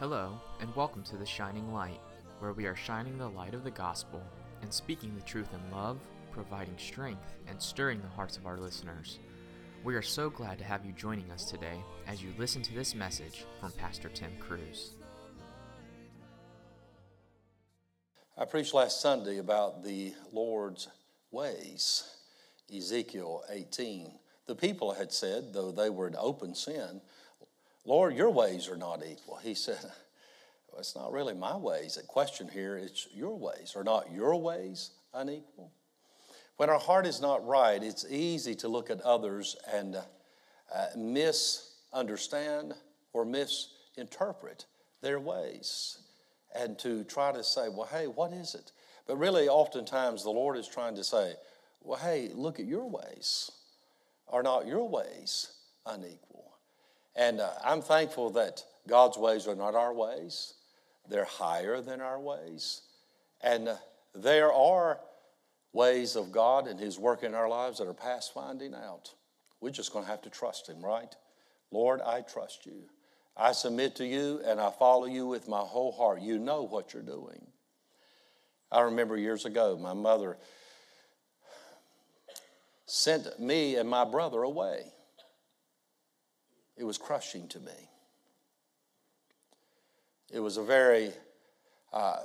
Hello, and welcome to The Shining Light, where we are shining the light of the gospel and speaking the truth in love, providing strength, and stirring the hearts of our listeners. We are so glad to have you joining us today as you listen to this message from Pastor Tim Cruse. I preached last Sunday about the Lord's ways, Ezekiel 18. The people had said, though they were in open sin, Lord, your ways are not equal. He said, well, It's not really my ways. The question here is your ways. Are not your ways unequal? When our heart is not right, it's easy to look at others and uh, misunderstand or misinterpret their ways and to try to say, well, hey, what is it? But really, oftentimes, the Lord is trying to say, well, hey, look at your ways. Are not your ways unequal? And uh, I'm thankful that God's ways are not our ways, they're higher than our ways. And uh, there are ways of God and His work in our lives that are past finding out. We're just going to have to trust Him, right? Lord, I trust you. I submit to you and I follow you with my whole heart. You know what you're doing. I remember years ago, my mother sent me and my brother away. It was crushing to me. It was a very, uh,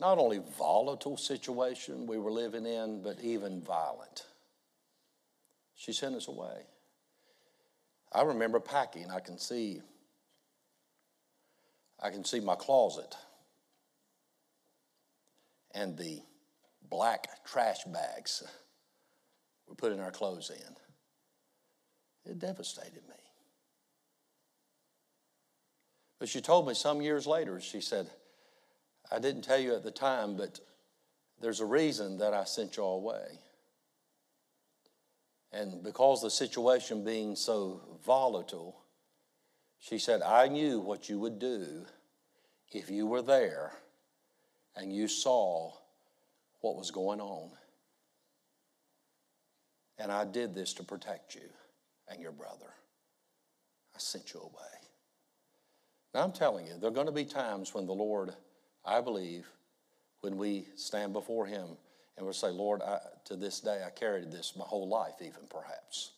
not only volatile situation we were living in, but even violent. She sent us away. I remember packing. I can see I can see my closet and the black trash bags we put in our clothes in. It devastated me. But she told me some years later, she said, I didn't tell you at the time, but there's a reason that I sent y'all away. And because the situation being so volatile, she said, I knew what you would do if you were there and you saw what was going on. And I did this to protect you and your brother. I sent you away. Now, I'm telling you, there are going to be times when the Lord, I believe, when we stand before Him and we'll say, Lord, I, to this day, I carried this my whole life, even perhaps.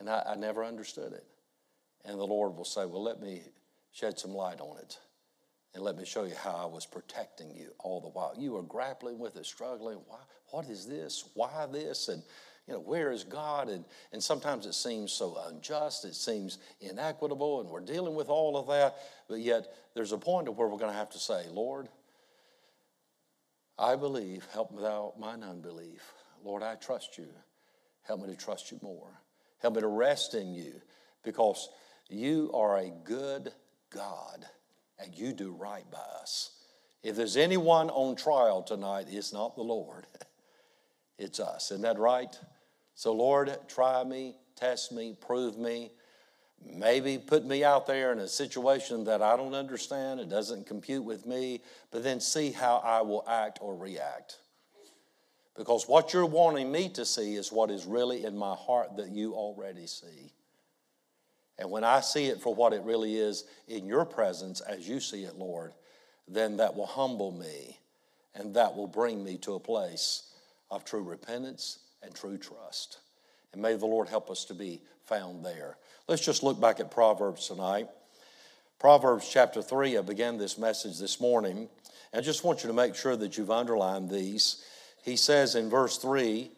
And I, I never understood it. And the Lord will say, Well, let me shed some light on it. And let me show you how I was protecting you all the while. You were grappling with it, struggling. Why, what is this? Why this? And you know, where is God? And, and sometimes it seems so unjust, it seems inequitable, and we're dealing with all of that. But yet, there's a point of where we're going to have to say, Lord, I believe, help me thou mine unbelief. Lord, I trust you. Help me to trust you more. Help me to rest in you because you are a good God and you do right by us. If there's anyone on trial tonight, it's not the Lord, it's us. Isn't that right? So, Lord, try me, test me, prove me. Maybe put me out there in a situation that I don't understand, it doesn't compute with me, but then see how I will act or react. Because what you're wanting me to see is what is really in my heart that you already see. And when I see it for what it really is in your presence as you see it, Lord, then that will humble me and that will bring me to a place of true repentance and true trust. And may the Lord help us to be found there. Let's just look back at Proverbs tonight. Proverbs chapter 3, I began this message this morning. I just want you to make sure that you've underlined these. He says in verse 3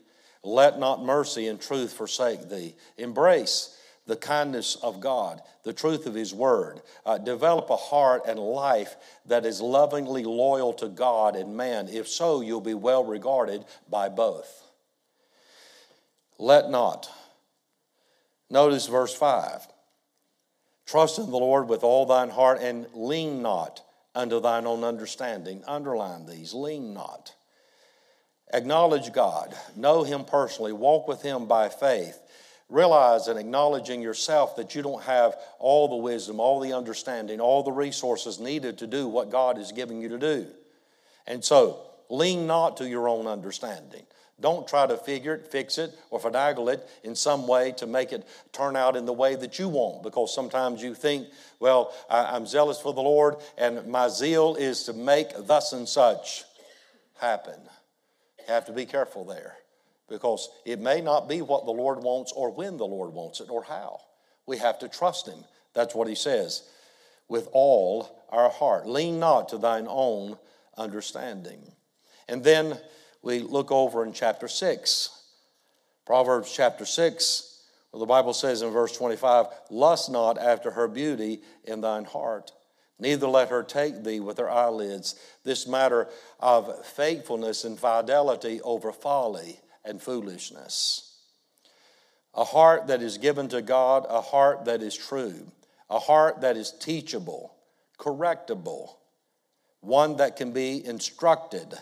Let not mercy and truth forsake thee. Embrace the kindness of God, the truth of His Word. Uh, develop a heart and life that is lovingly loyal to God and man. If so, you'll be well regarded by both. Let not. Notice verse 5. Trust in the Lord with all thine heart and lean not unto thine own understanding. Underline these lean not. Acknowledge God, know Him personally, walk with Him by faith realize and acknowledging yourself that you don't have all the wisdom, all the understanding, all the resources needed to do what God is giving you to do. And so, lean not to your own understanding. Don't try to figure it, fix it, or finagle it in some way to make it turn out in the way that you want. Because sometimes you think, well, I'm zealous for the Lord, and my zeal is to make thus and such happen. You have to be careful there because it may not be what the Lord wants or when the Lord wants it or how. We have to trust Him. That's what He says. With all our heart. Lean not to thine own understanding. And then we look over in chapter 6. Proverbs chapter 6, where the Bible says in verse 25, Lust not after her beauty in thine heart, neither let her take thee with her eyelids. This matter of faithfulness and fidelity over folly and foolishness. A heart that is given to God, a heart that is true, a heart that is teachable, correctable, one that can be instructed,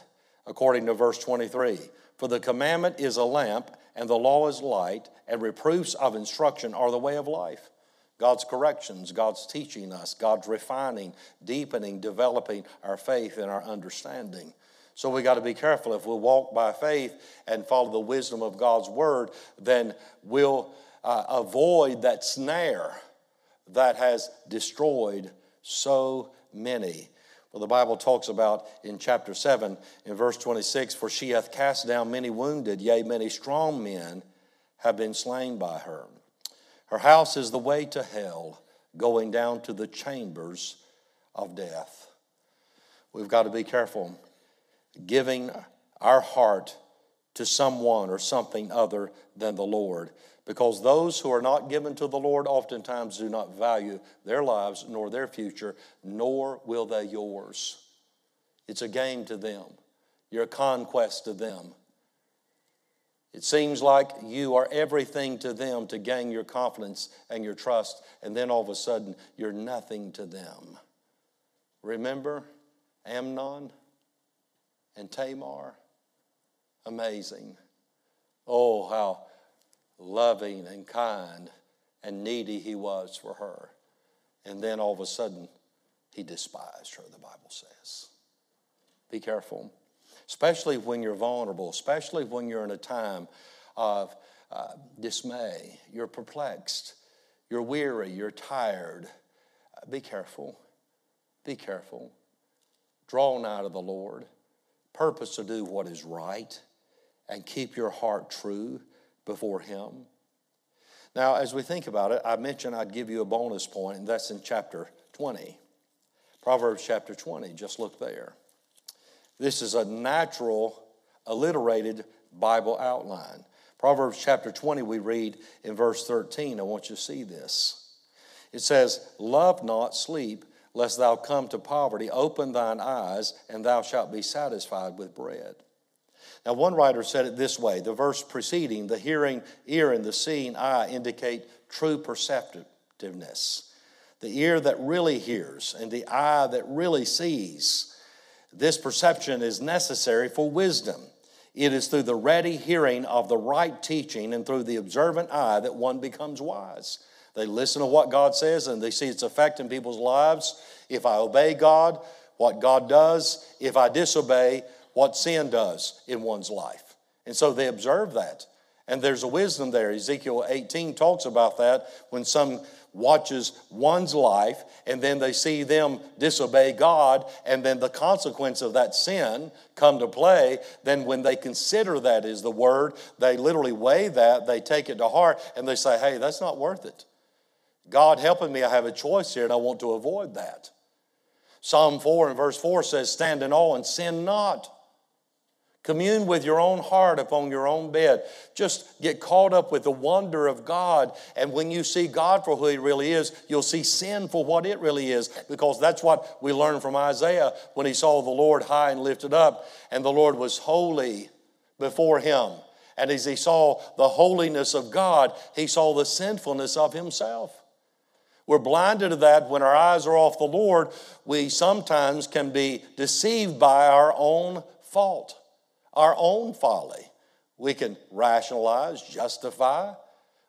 according to verse 23. For the commandment is a lamp, and the law is light, and reproofs of instruction are the way of life. God's corrections, God's teaching us, God's refining, deepening, developing our faith and our understanding. So we got to be careful. If we walk by faith and follow the wisdom of God's word, then we'll uh, avoid that snare that has destroyed so many. Well, the Bible talks about in chapter 7, in verse 26, for she hath cast down many wounded, yea, many strong men have been slain by her. Her house is the way to hell, going down to the chambers of death. We've got to be careful giving our heart to someone or something other than the Lord. Because those who are not given to the Lord oftentimes do not value their lives nor their future, nor will they yours. It's a game to them, you're a conquest to them. It seems like you are everything to them to gain your confidence and your trust, and then all of a sudden you're nothing to them. Remember Amnon and Tamar? Amazing. Oh, how loving and kind and needy he was for her. And then all of a sudden, he despised her, the Bible says. Be careful, especially when you're vulnerable, especially when you're in a time of uh, dismay, you're perplexed, you're weary, you're tired. Uh, be careful. Be careful. Draw nigh to the Lord. Purpose to do what is right and keep your heart true before Him. Now, as we think about it, I mentioned I'd give you a bonus point, and that's in chapter 20. Proverbs chapter 20, just look there. This is a natural, alliterated Bible outline. Proverbs chapter 20, we read in verse 13. I want you to see this. It says, Love not sleep, lest thou come to poverty. Open thine eyes, and thou shalt be satisfied with bread. Now, one writer said it this way the verse preceding, the hearing ear and the seeing eye indicate true perceptiveness. The ear that really hears and the eye that really sees. This perception is necessary for wisdom. It is through the ready hearing of the right teaching and through the observant eye that one becomes wise. They listen to what God says and they see its effect in people's lives. If I obey God, what God does. If I disobey, what sin does in one's life. And so they observe that. And there's a wisdom there. Ezekiel 18 talks about that when some watches one's life and then they see them disobey God and then the consequence of that sin come to play then when they consider that is the word they literally weigh that they take it to heart and they say hey that's not worth it God helping me I have a choice here and I want to avoid that Psalm 4 and verse 4 says stand in awe and sin not Commune with your own heart upon your own bed. Just get caught up with the wonder of God. And when you see God for who He really is, you'll see sin for what it really is. Because that's what we learn from Isaiah when he saw the Lord high and lifted up, and the Lord was holy before him. And as he saw the holiness of God, he saw the sinfulness of himself. We're blinded to that when our eyes are off the Lord. We sometimes can be deceived by our own fault our own folly. We can rationalize, justify.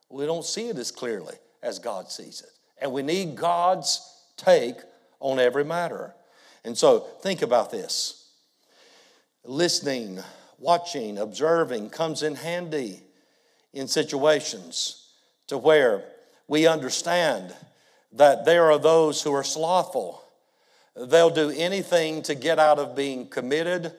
We don't see it as clearly as God sees it. And we need God's take on every matter. And so think about this listening watching, observing comes in handy in situations to where we understand that there are those who are slothful. They'll do anything to get out of being committed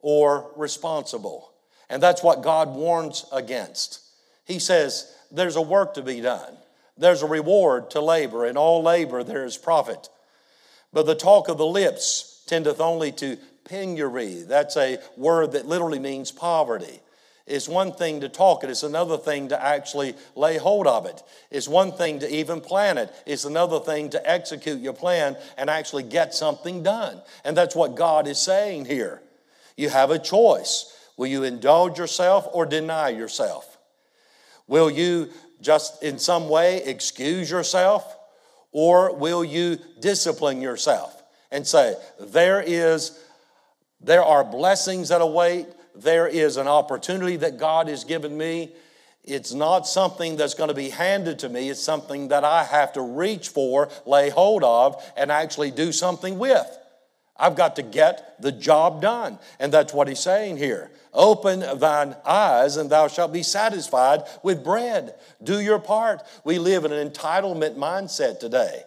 or responsible. And that's what God warns against. He says, There's a work to be done, there's a reward to labor. In all labor, there is profit. But the talk of the lips tendeth only to penury. That's a word that literally means poverty. It's one thing to talk it, it's another thing to actually lay hold of it. It's one thing to even plan it, it's another thing to execute your plan and actually get something done. And that's what God is saying here. You have a choice. Will you indulge yourself or deny yourself? Will you just in some way excuse yourself or will you discipline yourself and say, there is there are blessings that await there is an opportunity that God has given me. It's not something that's going to be handed to me, it's something that I have to reach for, lay hold of, and actually do something with. I've got to get the job done. And that's what he's saying here. Open thine eyes, and thou shalt be satisfied with bread. Do your part. We live in an entitlement mindset today.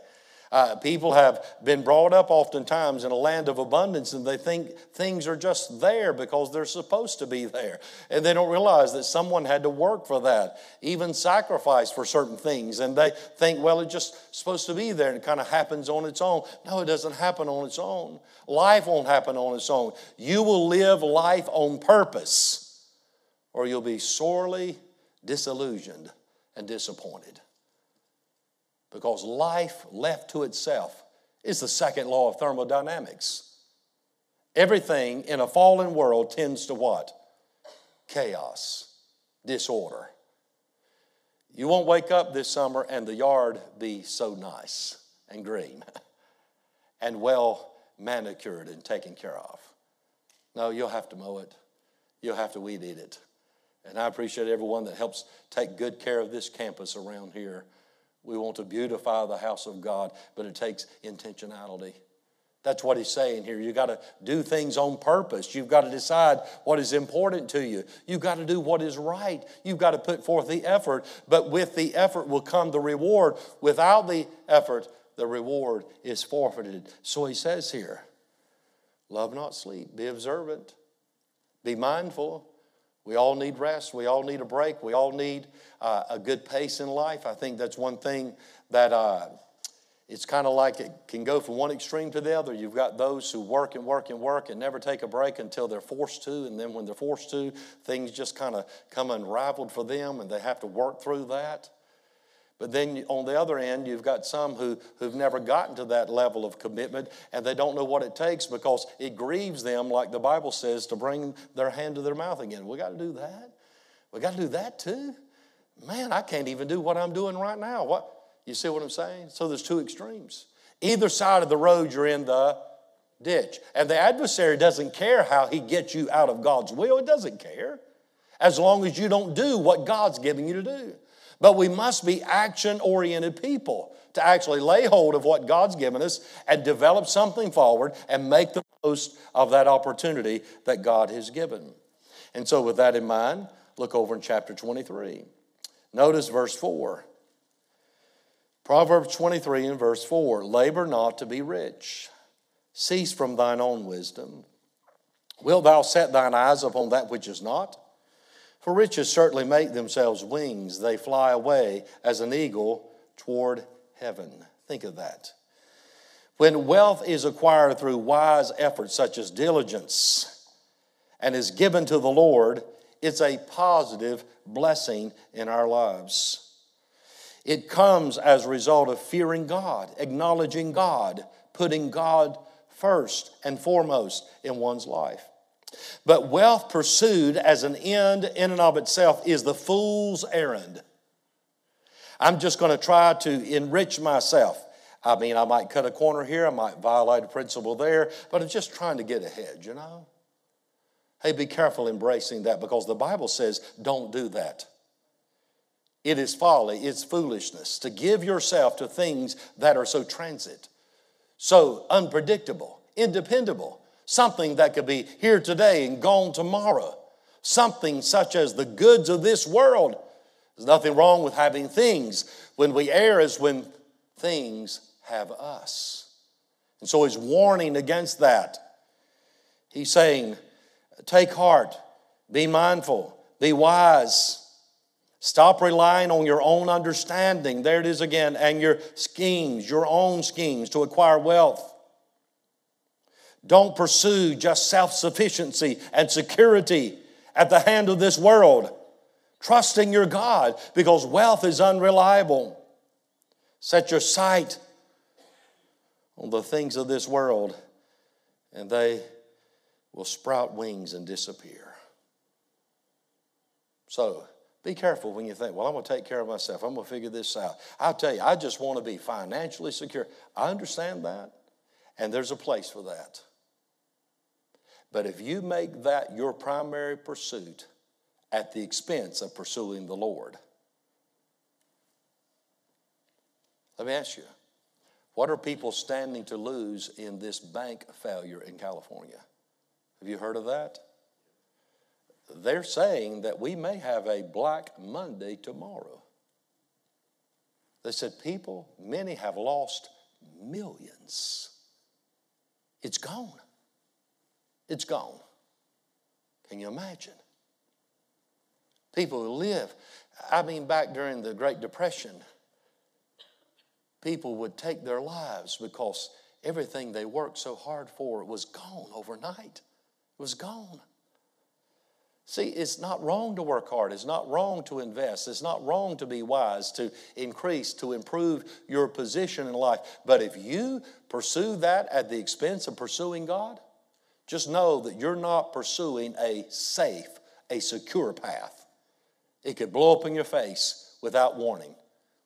Uh, people have been brought up oftentimes in a land of abundance and they think things are just there because they're supposed to be there. And they don't realize that someone had to work for that, even sacrifice for certain things. And they think, well, it's just supposed to be there and it kind of happens on its own. No, it doesn't happen on its own. Life won't happen on its own. You will live life on purpose or you'll be sorely disillusioned and disappointed. Because life left to itself is the second law of thermodynamics. Everything in a fallen world tends to what? Chaos, disorder. You won't wake up this summer and the yard be so nice and green and well manicured and taken care of. No, you'll have to mow it. You'll have to weed eat it. And I appreciate everyone that helps take good care of this campus around here. We want to beautify the house of God, but it takes intentionality. That's what he's saying here. You've got to do things on purpose. You've got to decide what is important to you. You've got to do what is right. You've got to put forth the effort, but with the effort will come the reward. Without the effort, the reward is forfeited. So he says here love not sleep, be observant, be mindful. We all need rest. We all need a break. We all need uh, a good pace in life. I think that's one thing that uh, it's kind of like it can go from one extreme to the other. You've got those who work and work and work and never take a break until they're forced to. And then when they're forced to, things just kind of come unraveled for them and they have to work through that. But then on the other end, you've got some who, who've never gotten to that level of commitment and they don't know what it takes because it grieves them, like the Bible says, to bring their hand to their mouth again. We got to do that. We got to do that too. Man, I can't even do what I'm doing right now. What? You see what I'm saying? So there's two extremes. Either side of the road, you're in the ditch. And the adversary doesn't care how he gets you out of God's will, it doesn't care. As long as you don't do what God's giving you to do. But we must be action oriented people to actually lay hold of what God's given us and develop something forward and make the most of that opportunity that God has given. And so, with that in mind, look over in chapter 23. Notice verse 4. Proverbs 23 and verse 4 Labor not to be rich, cease from thine own wisdom. Wilt thou set thine eyes upon that which is not? For riches certainly make themselves wings, they fly away as an eagle toward heaven. Think of that. When wealth is acquired through wise efforts such as diligence and is given to the Lord, it's a positive blessing in our lives. It comes as a result of fearing God, acknowledging God, putting God first and foremost in one's life. But wealth pursued as an end in and of itself is the fool's errand. I'm just going to try to enrich myself. I mean, I might cut a corner here, I might violate a principle there, but I'm just trying to get ahead, you know? Hey, be careful embracing that because the Bible says don't do that. It is folly, it's foolishness to give yourself to things that are so transit, so unpredictable, independable, something that could be here today and gone tomorrow. something such as the goods of this world. There's nothing wrong with having things. When we err is when things have us. And so he's warning against that. He's saying, take heart, be mindful, be wise. Stop relying on your own understanding. There it is again, and your schemes, your own schemes to acquire wealth. Don't pursue just self sufficiency and security at the hand of this world, trusting your God because wealth is unreliable. Set your sight on the things of this world, and they will sprout wings and disappear. So, be careful when you think, well, I'm going to take care of myself. I'm going to figure this out. I'll tell you, I just want to be financially secure. I understand that, and there's a place for that. But if you make that your primary pursuit at the expense of pursuing the Lord, let me ask you, what are people standing to lose in this bank failure in California? Have you heard of that? They're saying that we may have a Black Monday tomorrow. They said people, many have lost millions. It's gone. It's gone. Can you imagine? People who live, I mean, back during the Great Depression, people would take their lives because everything they worked so hard for was gone overnight. It was gone. See, it's not wrong to work hard. It's not wrong to invest. It's not wrong to be wise, to increase, to improve your position in life. But if you pursue that at the expense of pursuing God, just know that you're not pursuing a safe, a secure path. It could blow up in your face without warning,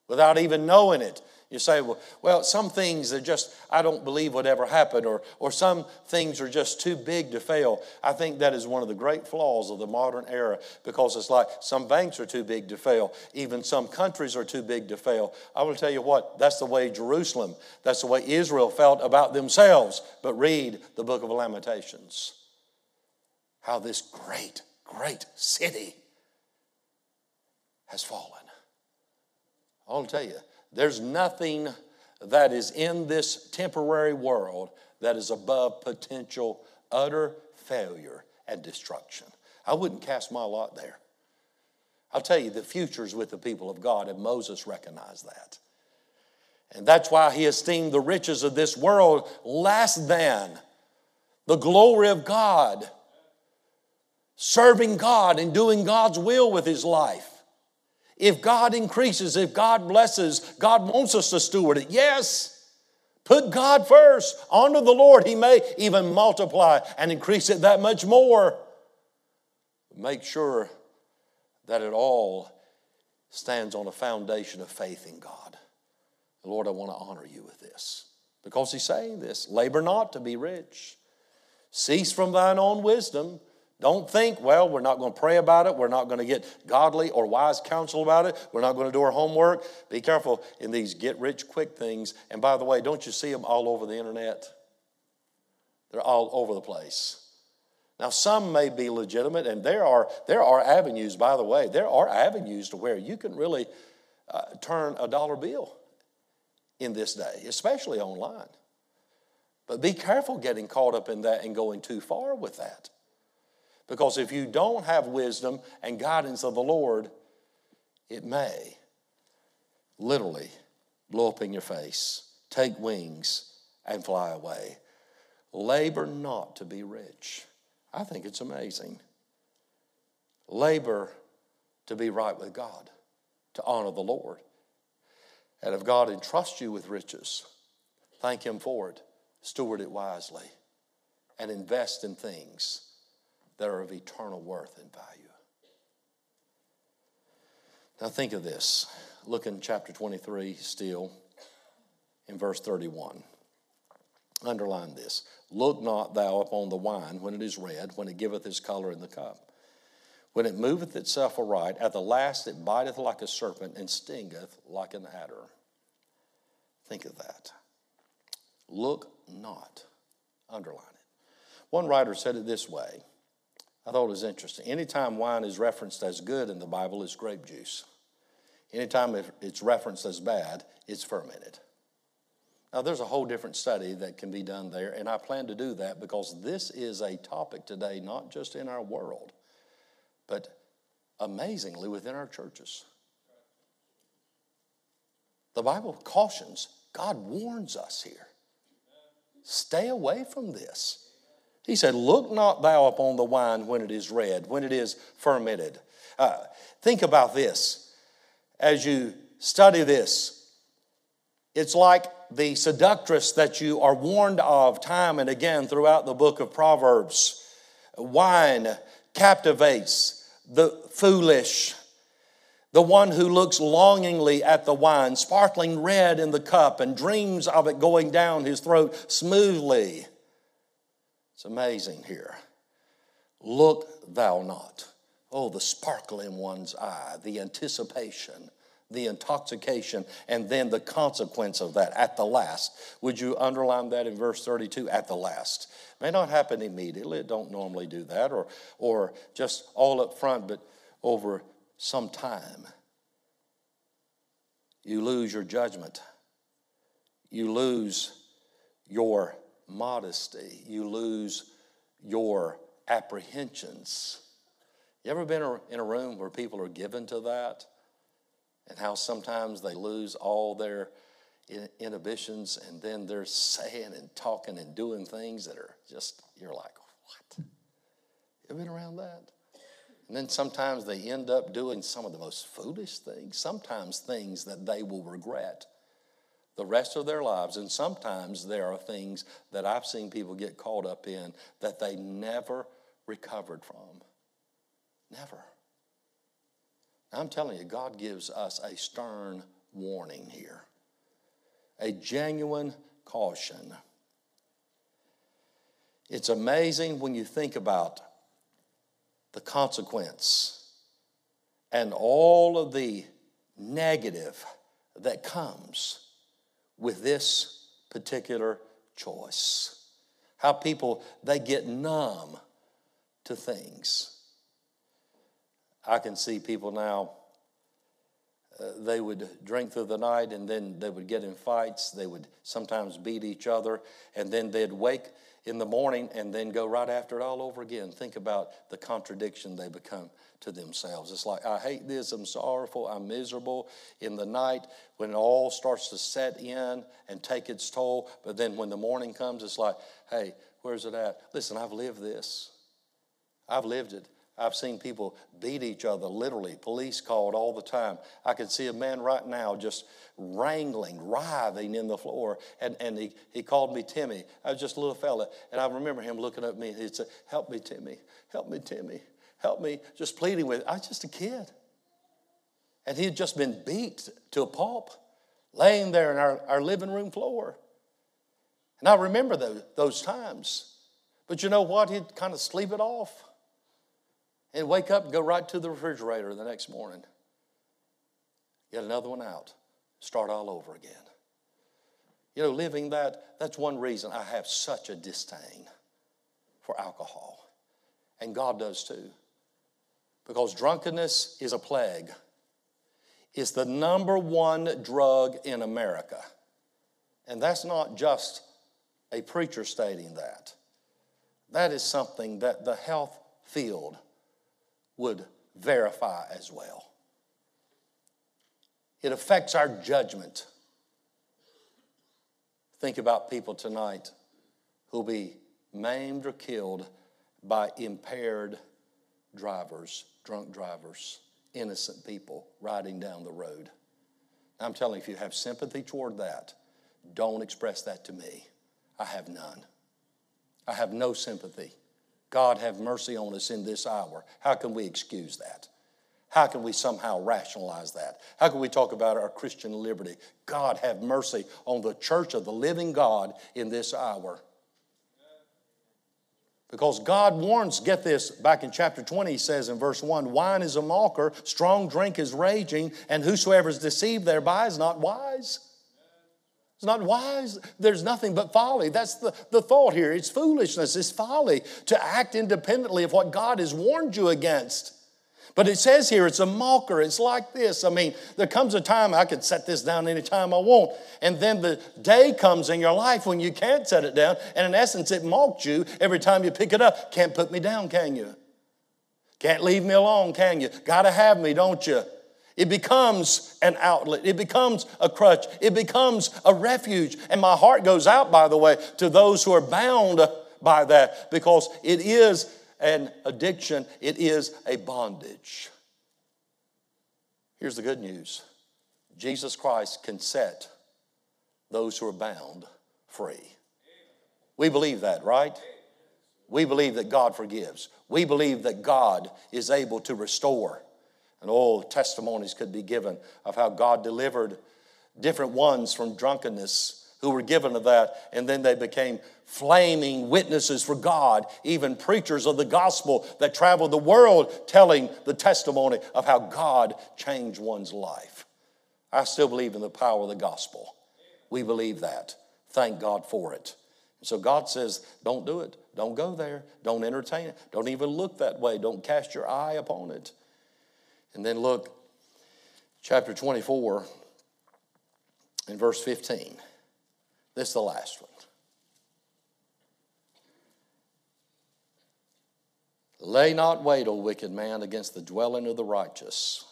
without even knowing it. You say, well, well, some things are just, I don't believe would ever happen, or, or some things are just too big to fail. I think that is one of the great flaws of the modern era because it's like some banks are too big to fail, even some countries are too big to fail. I will tell you what, that's the way Jerusalem, that's the way Israel felt about themselves. But read the book of Lamentations. How this great, great city has fallen. I'll tell you, there's nothing that is in this temporary world that is above potential utter failure and destruction. I wouldn't cast my lot there. I'll tell you, the future's with the people of God, and Moses recognized that. And that's why he esteemed the riches of this world less than the glory of God, serving God and doing God's will with his life. If God increases, if God blesses, God wants us to steward it. Yes. Put God first. Honor the Lord. He may even multiply and increase it that much more. Make sure that it all stands on a foundation of faith in God. Lord, I want to honor you with this. Because he's saying this labor not to be rich, cease from thine own wisdom. Don't think, well, we're not going to pray about it. We're not going to get godly or wise counsel about it. We're not going to do our homework. Be careful in these get rich quick things. And by the way, don't you see them all over the internet? They're all over the place. Now, some may be legitimate, and there are, there are avenues, by the way, there are avenues to where you can really uh, turn a dollar bill in this day, especially online. But be careful getting caught up in that and going too far with that. Because if you don't have wisdom and guidance of the Lord, it may literally blow up in your face, take wings, and fly away. Labor not to be rich. I think it's amazing. Labor to be right with God, to honor the Lord. And if God entrusts you with riches, thank Him for it, steward it wisely, and invest in things that are of eternal worth and value. Now, think of this. Look in chapter 23 still, in verse 31. Underline this. Look not thou upon the wine when it is red, when it giveth its color in the cup. When it moveth itself aright, at the last it biteth like a serpent and stingeth like an adder. Think of that. Look not. Underline it. One writer said it this way I thought it was interesting. Anytime wine is referenced as good in the Bible, it's grape juice. Anytime it's referenced as bad, it's fermented. Now, there's a whole different study that can be done there, and I plan to do that because this is a topic today, not just in our world, but amazingly within our churches. The Bible cautions, God warns us here. Stay away from this. He said, Look not thou upon the wine when it is red, when it is fermented. Uh, think about this as you study this. It's like the seductress that you are warned of time and again throughout the book of Proverbs. Wine captivates the foolish, the one who looks longingly at the wine, sparkling red in the cup, and dreams of it going down his throat smoothly. It's amazing here. Look thou not. Oh, the sparkle in one's eye, the anticipation, the intoxication, and then the consequence of that at the last. Would you underline that in verse 32? At the last. May not happen immediately, it don't normally do that, or, or just all up front, but over some time. You lose your judgment. You lose your modesty. You lose your apprehensions. You ever been in a room where people are given to that? And how sometimes they lose all their inhibitions and then they're saying and talking and doing things that are just, you're like, what? You ever been around that? And then sometimes they end up doing some of the most foolish things, sometimes things that they will regret the rest of their lives. And sometimes there are things that I've seen people get caught up in that they never recovered from. Never. I'm telling you, God gives us a stern warning here, a genuine caution. It's amazing when you think about the consequence and all of the negative that comes with this particular choice. How people, they get numb to things. I can see people now, uh, they would drink through the night and then they would get in fights. They would sometimes beat each other and then they'd wake in the morning and then go right after it all over again. Think about the contradiction they become to themselves. It's like, I hate this, I'm sorrowful, I'm miserable in the night when it all starts to set in and take its toll. But then when the morning comes, it's like, hey, where's it at? Listen, I've lived this. I've lived it. I've seen people beat each other, literally, police called all the time. I could see a man right now just wrangling, writhing in the floor, and, and he, he called me Timmy. I was just a little fella, and I remember him looking at me, and he'd say, Help me, Timmy, help me, Timmy, help me, just pleading with, I was just a kid. And he had just been beat to a pulp, laying there in our, our living room floor. And I remember those, those times. But you know what? He'd kind of sleep it off and wake up and go right to the refrigerator the next morning. Get another one out. Start all over again. You know, living that, that's one reason I have such a disdain for alcohol. And God does too. Because drunkenness is a plague. It's the number one drug in America. And that's not just a preacher stating that. That is something that the health field would verify as well. It affects our judgment. Think about people tonight who'll be maimed or killed by impaired drivers, drunk drivers, innocent people riding down the road. I'm telling you, if you have sympathy toward that, don't express that to me. I have none. I have no sympathy. God have mercy on us in this hour. How can we excuse that? How can we somehow rationalize that? How can we talk about our Christian liberty? God have mercy on the church of the living God in this hour. Because God warns, get this, back in chapter 20, he says in verse 1 wine is a mocker, strong drink is raging, and whosoever is deceived thereby is not wise. Not wise. There's nothing but folly. That's the, the thought here. It's foolishness, it's folly to act independently of what God has warned you against. But it says here it's a mocker. It's like this. I mean, there comes a time I could set this down anytime I want. And then the day comes in your life when you can't set it down. And in essence, it mocked you every time you pick it up. Can't put me down, can you? Can't leave me alone, can you? Gotta have me, don't you? It becomes an outlet. It becomes a crutch. It becomes a refuge. And my heart goes out, by the way, to those who are bound by that because it is an addiction, it is a bondage. Here's the good news Jesus Christ can set those who are bound free. We believe that, right? We believe that God forgives. We believe that God is able to restore. And all testimonies could be given of how God delivered different ones from drunkenness who were given of that, and then they became flaming witnesses for God, even preachers of the gospel that traveled the world telling the testimony of how God changed one's life. I still believe in the power of the gospel. We believe that. Thank God for it. So God says, don't do it. Don't go there. Don't entertain it. Don't even look that way. Don't cast your eye upon it. And then look, chapter 24 in verse 15. This is the last one. Lay not wait, O wicked man, against the dwelling of the righteous.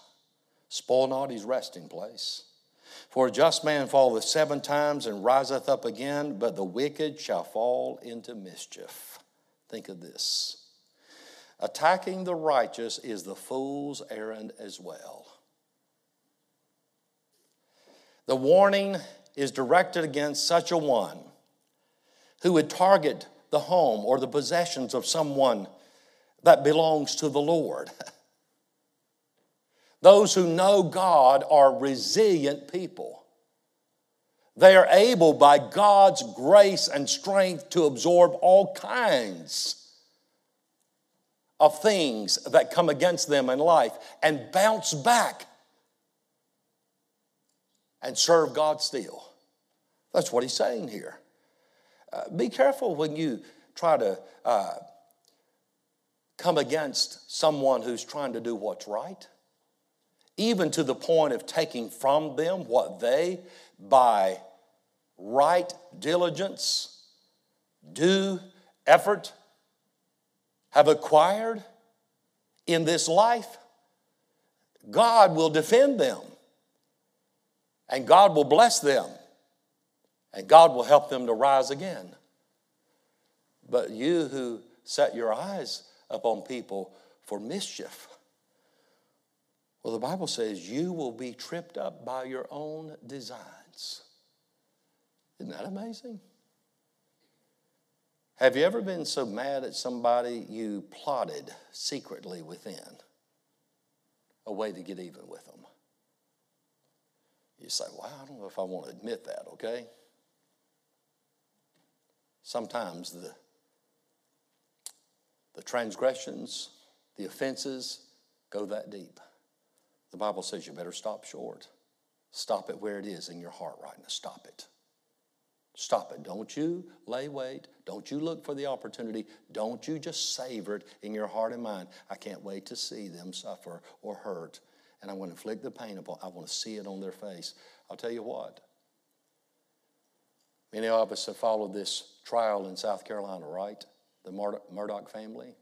Spoil not his resting place. For a just man falleth seven times and riseth up again, but the wicked shall fall into mischief. Think of this. Attacking the righteous is the fool's errand as well. The warning is directed against such a one who would target the home or the possessions of someone that belongs to the Lord. Those who know God are resilient people. They are able, by God's grace and strength, to absorb all kinds of things that come against them in life and bounce back and serve God still. That's what he's saying here. Uh, be careful when you try to uh, come against someone who's trying to do what's right, even to the point of taking from them what they, by right diligence, due effort, have acquired in this life, God will defend them. And God will bless them. And God will help them to rise again. But you who set your eyes upon people for mischief, well, the Bible says you will be tripped up by your own designs. Isn't that amazing? Have you ever been so mad at somebody you plotted secretly within a way to get even with them? You say, Well, I don't know if I want to admit that, okay? Sometimes the, the transgressions, the offenses go that deep. The Bible says you better stop short. Stop it where it is in your heart right now. Stop it. Stop it. Don't you lay wait. Don't you look for the opportunity. Don't you just savor it in your heart and mind. I can't wait to see them suffer or hurt. And I want to inflict the pain upon, I want to see it on their face. I'll tell you what. Many of us have followed this trial in South Carolina, right? The Murdaugh family.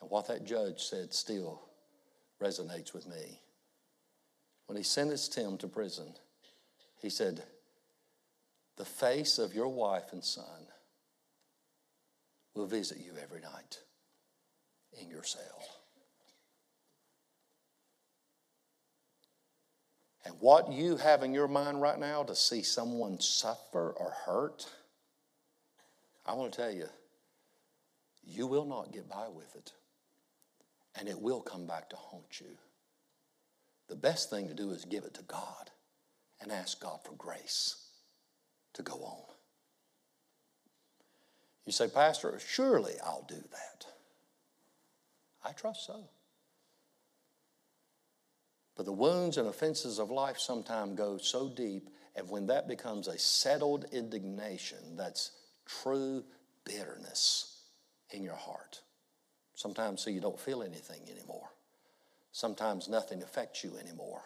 And what that judge said still resonates with me. When he sentenced him to prison, he said, the face of your wife and son will visit you every night in your cell. And what you have in your mind right now to see someone suffer or hurt, I want to tell you, you will not get by with it. And it will come back to haunt you. The best thing to do is give it to God and ask God for grace to go on. You say, Pastor, surely I'll do that. I trust so. But the wounds and offenses of life sometimes go so deep And when that becomes a settled indignation, that's true bitterness in your heart. Sometimes so you don't feel anything anymore. Sometimes nothing affects you anymore.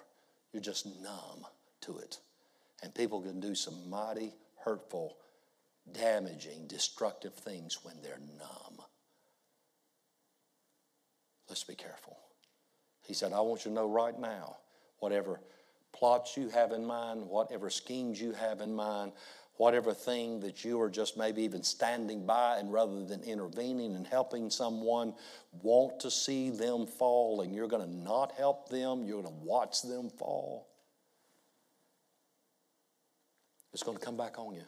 You're just numb to it. And people can do some mighty, hurtful, damaging, destructive things when they're numb. Let's be careful. He said, I want you to know right now, whatever plots you have in mind, whatever schemes you have in mind, whatever thing that you are just maybe even standing by and rather than intervening and helping someone, want to see them fall and you're going to not help them, you're going to watch them fall. It's going to come back on you.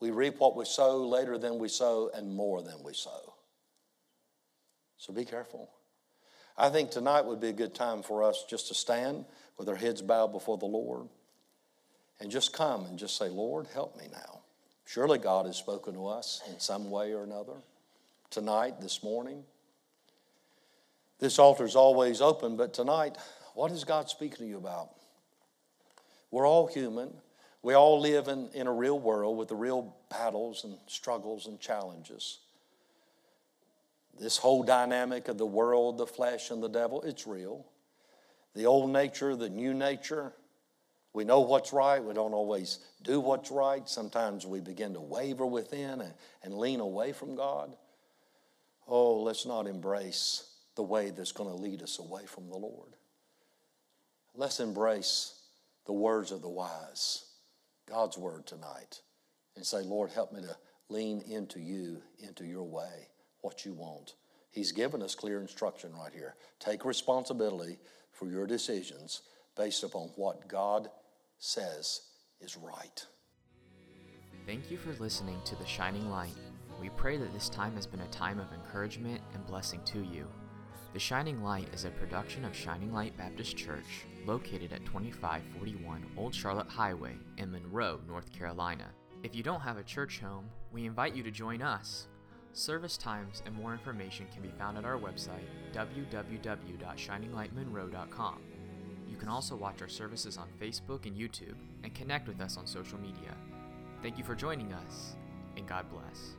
We reap what we sow later than we sow and more than we sow. So be careful. I think tonight would be a good time for us just to stand with our heads bowed before the Lord and just come and just say, Lord, help me now. Surely God has spoken to us in some way or another tonight, this morning. This altar is always open, but tonight, what is God speaking to you about? We're all human. We all live in, in a real world with the real battles and struggles and challenges. This whole dynamic of the world, the flesh, and the devil, it's real. The old nature, the new nature, we know what's right. We don't always do what's right. Sometimes we begin to waver within and, and lean away from God. Oh, let's not embrace the way that's going to lead us away from the Lord. Let's embrace the words of the wise, God's word tonight, and say, Lord, help me to lean into you, into your way, what you want. He's given us clear instruction right here. Take responsibility for your decisions based upon what God says is right. Thank you for listening to The Shining Light. We pray that this time has been a time of encouragement and blessing to you. The Shining Light is a production of Shining Light Baptist Church, located at 2541 Old Charlotte Highway in Monroe, North Carolina. If you don't have a church home, we invite you to join us. Service times and more information can be found at our website, www.shininglightmonroe.com. You can also watch our services on Facebook and YouTube and connect with us on social media. Thank you for joining us, and God bless.